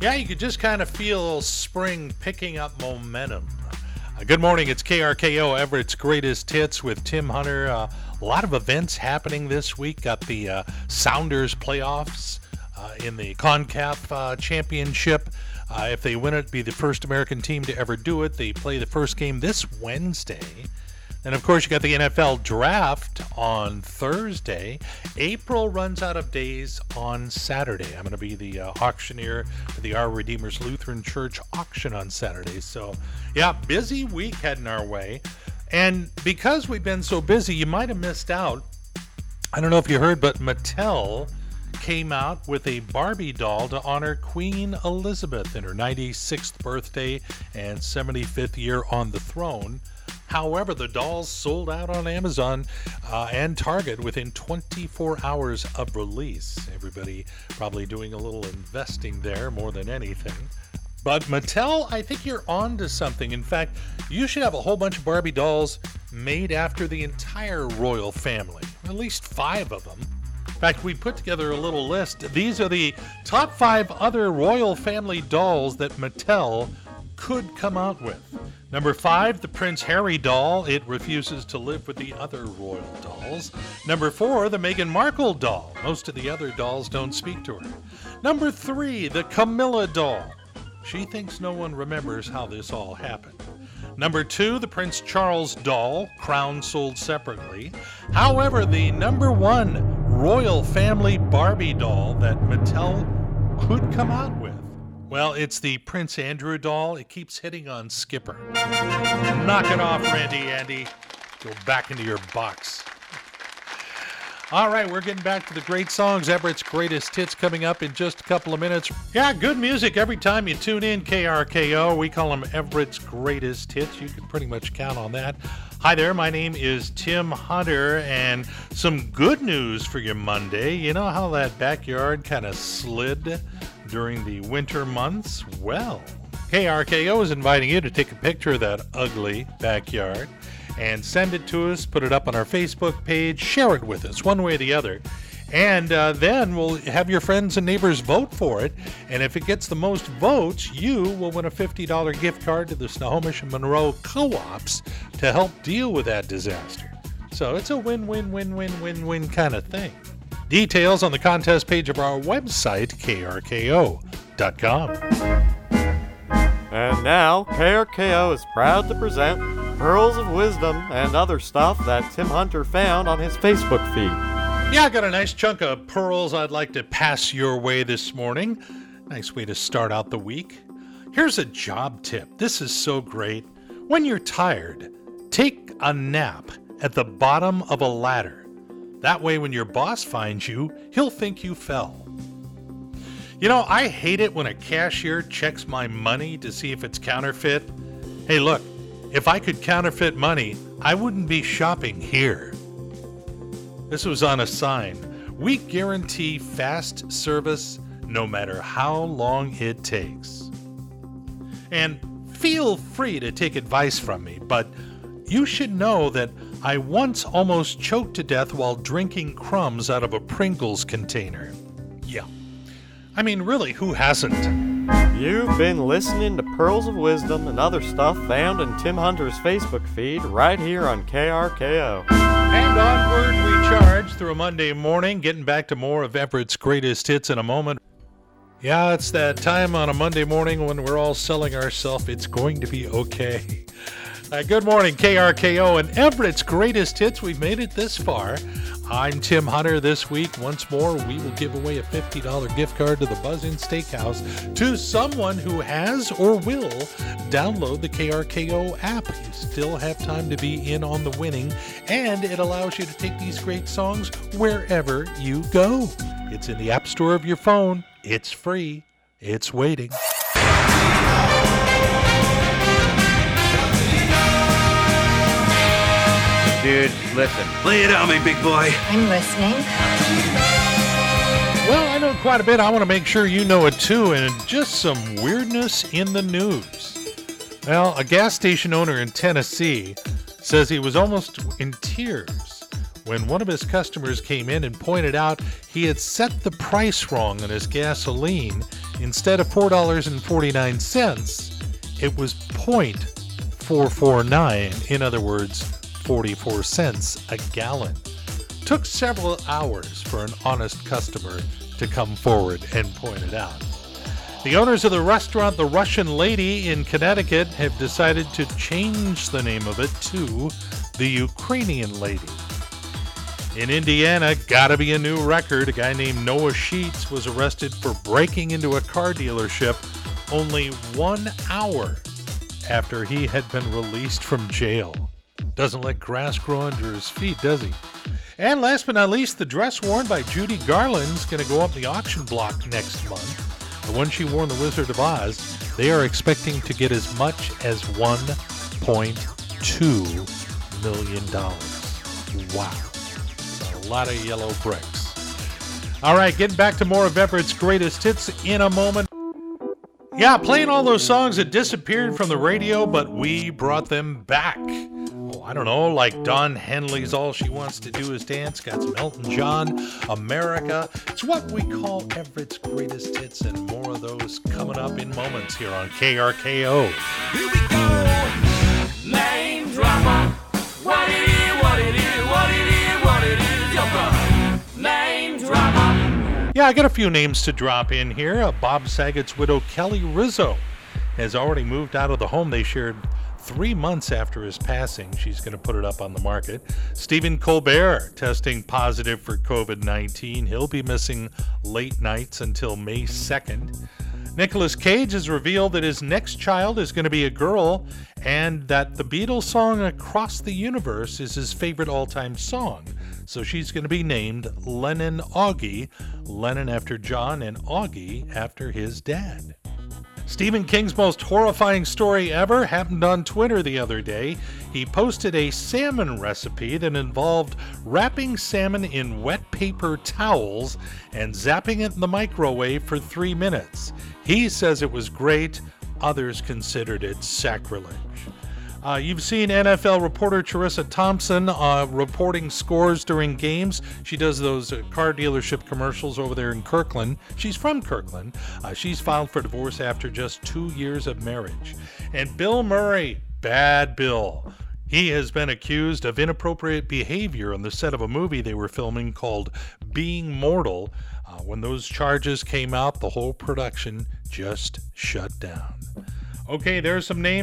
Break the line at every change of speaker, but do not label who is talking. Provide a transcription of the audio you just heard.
Yeah, you could just kind of feel spring picking up momentum. Uh, good morning. It's KRKO Everett's Greatest Hits with Tim Hunter. Uh, a lot of events happening this week. Got the uh, Sounders playoffs uh, in the CONCACAF uh, Championship. If they win it, be the first American team to ever do it. They play the first game this Wednesday. And of course, you got the NFL draft on Thursday. April runs out of days on Saturday. I'm going to be the uh, auctioneer for the Our Redeemers Lutheran Church auction on Saturday. So, yeah, busy week heading our way. And because we've been so busy, you might have missed out. I don't know if you heard, but Mattel came out with a Barbie doll to honor Queen Elizabeth in her 96th birthday and 75th year on the throne. However, the dolls sold out on Amazon uh, and Target within 24 hours of release. Everybody probably doing a little investing there more than anything. But Mattel, I think you're on to something. In fact, you should have a whole bunch of Barbie dolls made after the entire royal family, at least five of them. In fact, we put together a little list. These are the top five other royal family dolls that Mattel could come out with. Number five, the Prince Harry doll. It refuses to live with the other royal dolls. Number four, the Meghan Markle doll. Most of the other dolls don't speak to her. Number three, the Camilla doll. She thinks no one remembers how this all happened. Number two, the Prince Charles doll, crown sold separately. However, the number one royal family Barbie doll that Mattel could come out with well, it's the Prince Andrew doll. It keeps hitting on Skipper. Knock it off, Randy Andy. Go back into your box. All right, we're getting back to the great songs. Everett's greatest hits coming up in just a couple of minutes. Yeah, good music every time you tune in, KRKO. We call them Everett's greatest hits. You can pretty much count on that. Hi there, my name is Tim Hunter, and some good news for your Monday. You know how that backyard kind of slid during the winter months? Well, KRKO is inviting you to take a picture of that ugly backyard and send it to us, put it up on our Facebook page, share it with us one way or the other. And uh, then we'll have your friends and neighbors vote for it. And if it gets the most votes, you will win a $50 gift card to the Snohomish and Monroe co ops to help deal with that disaster. So it's a win win win win win win kind of thing. Details on the contest page of our website, krko.com.
And now, KRKO is proud to present Pearls of Wisdom and other stuff that Tim Hunter found on his Facebook feed.
Yeah, I got a nice chunk of pearls I'd like to pass your way this morning. Nice way to start out the week. Here's a job tip. This is so great. When you're tired, take a nap at the bottom of a ladder. That way, when your boss finds you, he'll think you fell. You know, I hate it when a cashier checks my money to see if it's counterfeit. Hey, look, if I could counterfeit money, I wouldn't be shopping here. This was on a sign. We guarantee fast service no matter how long it takes. And feel free to take advice from me, but you should know that I once almost choked to death while drinking crumbs out of a Pringles container. Yeah. I mean, really, who hasn't?
You've been listening to Pearls of Wisdom and other stuff found in Tim Hunter's Facebook feed right here on KRKO.
And onward we charge through a Monday morning, getting back to more of Everett's greatest hits in a moment. Yeah, it's that time on a Monday morning when we're all selling ourselves. It's going to be okay. Uh, good morning, KRKO and Everett's greatest hits. We've made it this far. I'm Tim Hunter. This week, once more, we will give away a $50 gift card to the Buzz Inn Steakhouse to someone who has or will download the KRKO app. You still have time to be in on the winning, and it allows you to take these great songs wherever you go. It's in the App Store of your phone. It's free. It's waiting.
Dude, listen.
Lay it on me, big boy.
I'm listening.
Well, I know quite a bit. I want to make sure you know it too, and just some weirdness in the news. Well, a gas station owner in Tennessee says he was almost in tears when one of his customers came in and pointed out he had set the price wrong on his gasoline. Instead of $4.49, it was 0.449, in other words, 44 cents a gallon. Took several hours for an honest customer to come forward and point it out. The owners of the restaurant The Russian Lady in Connecticut have decided to change the name of it to The Ukrainian Lady. In Indiana, gotta be a new record. A guy named Noah Sheets was arrested for breaking into a car dealership only one hour after he had been released from jail. Doesn't let grass grow under his feet, does he? And last but not least, the dress worn by Judy Garland is going to go up the auction block next month. The one she wore in The Wizard of Oz, they are expecting to get as much as $1.2 million. Wow. A lot of yellow bricks. All right, getting back to more of Everett's greatest hits in a moment. Yeah, playing all those songs that disappeared from the radio, but we brought them back. I don't know, like Don Henley's All She Wants to Do Is Dance, got some Elton John, America. It's what we call Everett's greatest hits, and more of those coming up in moments here on KRKO.
Here we go. Name dropper. What it is, what it is, what it is, what it is, Name dropper.
Yeah, I got a few names to drop in here. Uh, Bob Saget's widow, Kelly Rizzo, has already moved out of the home they shared three months after his passing. She's going to put it up on the market. Stephen Colbert testing positive for COVID 19. He'll be missing late nights until May 2nd. Nicolas Cage has revealed that his next child is going to be a girl and that the Beatles song Across the Universe is his favorite all time song. So she's going to be named Lennon Augie, Lennon after John and Augie after his dad. Stephen King's most horrifying story ever happened on Twitter the other day. He posted a salmon recipe that involved wrapping salmon in wet paper towels and zapping it in the microwave for three minutes. He says it was great, others considered it sacrilege. Uh, you've seen NFL reporter Charissa Thompson uh, reporting scores during games. She does those uh, car dealership commercials over there in Kirkland. She's from Kirkland. Uh, she's filed for divorce after just two years of marriage. And Bill Murray, bad Bill. He has been accused of inappropriate behavior on the set of a movie they were filming called Being Mortal. Uh, when those charges came out, the whole production just shut down. Okay, there's some names.